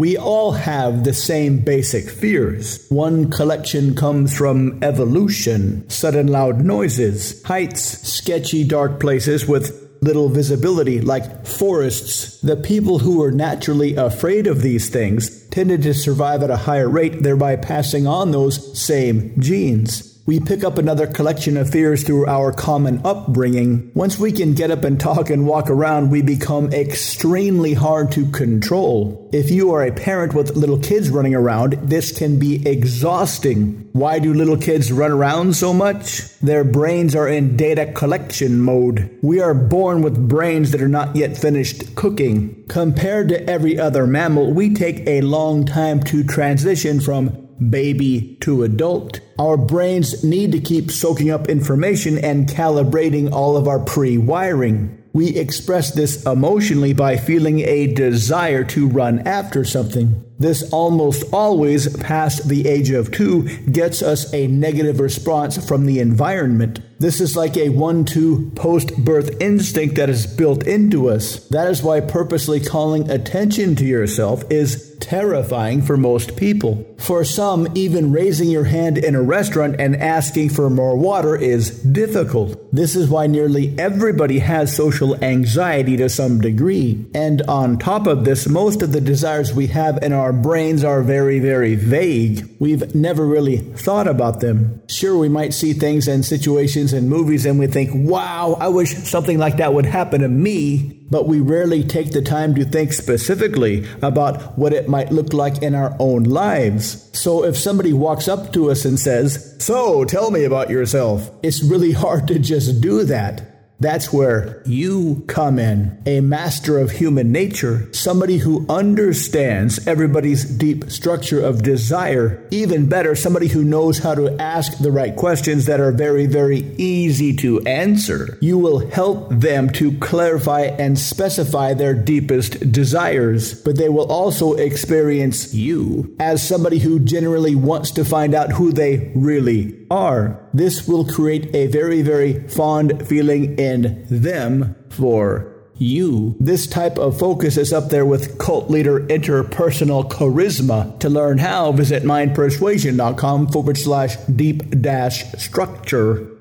We all have the same basic fears. One collection comes from evolution, sudden loud noises, heights, sketchy dark places with little visibility, like forests. The people who were naturally afraid of these things tended to survive at a higher rate, thereby passing on those same genes. We pick up another collection of fears through our common upbringing. Once we can get up and talk and walk around, we become extremely hard to control. If you are a parent with little kids running around, this can be exhausting. Why do little kids run around so much? Their brains are in data collection mode. We are born with brains that are not yet finished cooking. Compared to every other mammal, we take a long time to transition from baby to adult. Our brains need to keep soaking up information and calibrating all of our pre wiring. We express this emotionally by feeling a desire to run after something. This almost always, past the age of two, gets us a negative response from the environment. This is like a one two post birth instinct that is built into us. That is why purposely calling attention to yourself is terrifying for most people. For some, even raising your hand in a restaurant and asking for more water is difficult. This is why nearly everybody has social anxiety to some degree. And on top of this, most of the desires we have in our brains are very, very vague. We've never really thought about them. Sure, we might see things and situations in movies and we think, wow, I wish something like that would happen to me but we rarely take the time to think specifically about what it might look like in our own lives. So if somebody walks up to us and says, So, tell me about yourself, it's really hard to just do that. That's where you come in, a master of human nature, somebody who understands everybody's deep structure of desire. Even better, somebody who knows how to ask the right questions that are very, very easy to answer. You will help them to clarify and specify their deepest desires, but they will also experience you as somebody who generally wants to find out who they really are. This will create a very, very fond feeling in them for you. This type of focus is up there with cult leader interpersonal charisma. To learn how, visit mindpersuasion.com forward slash deep dash structure.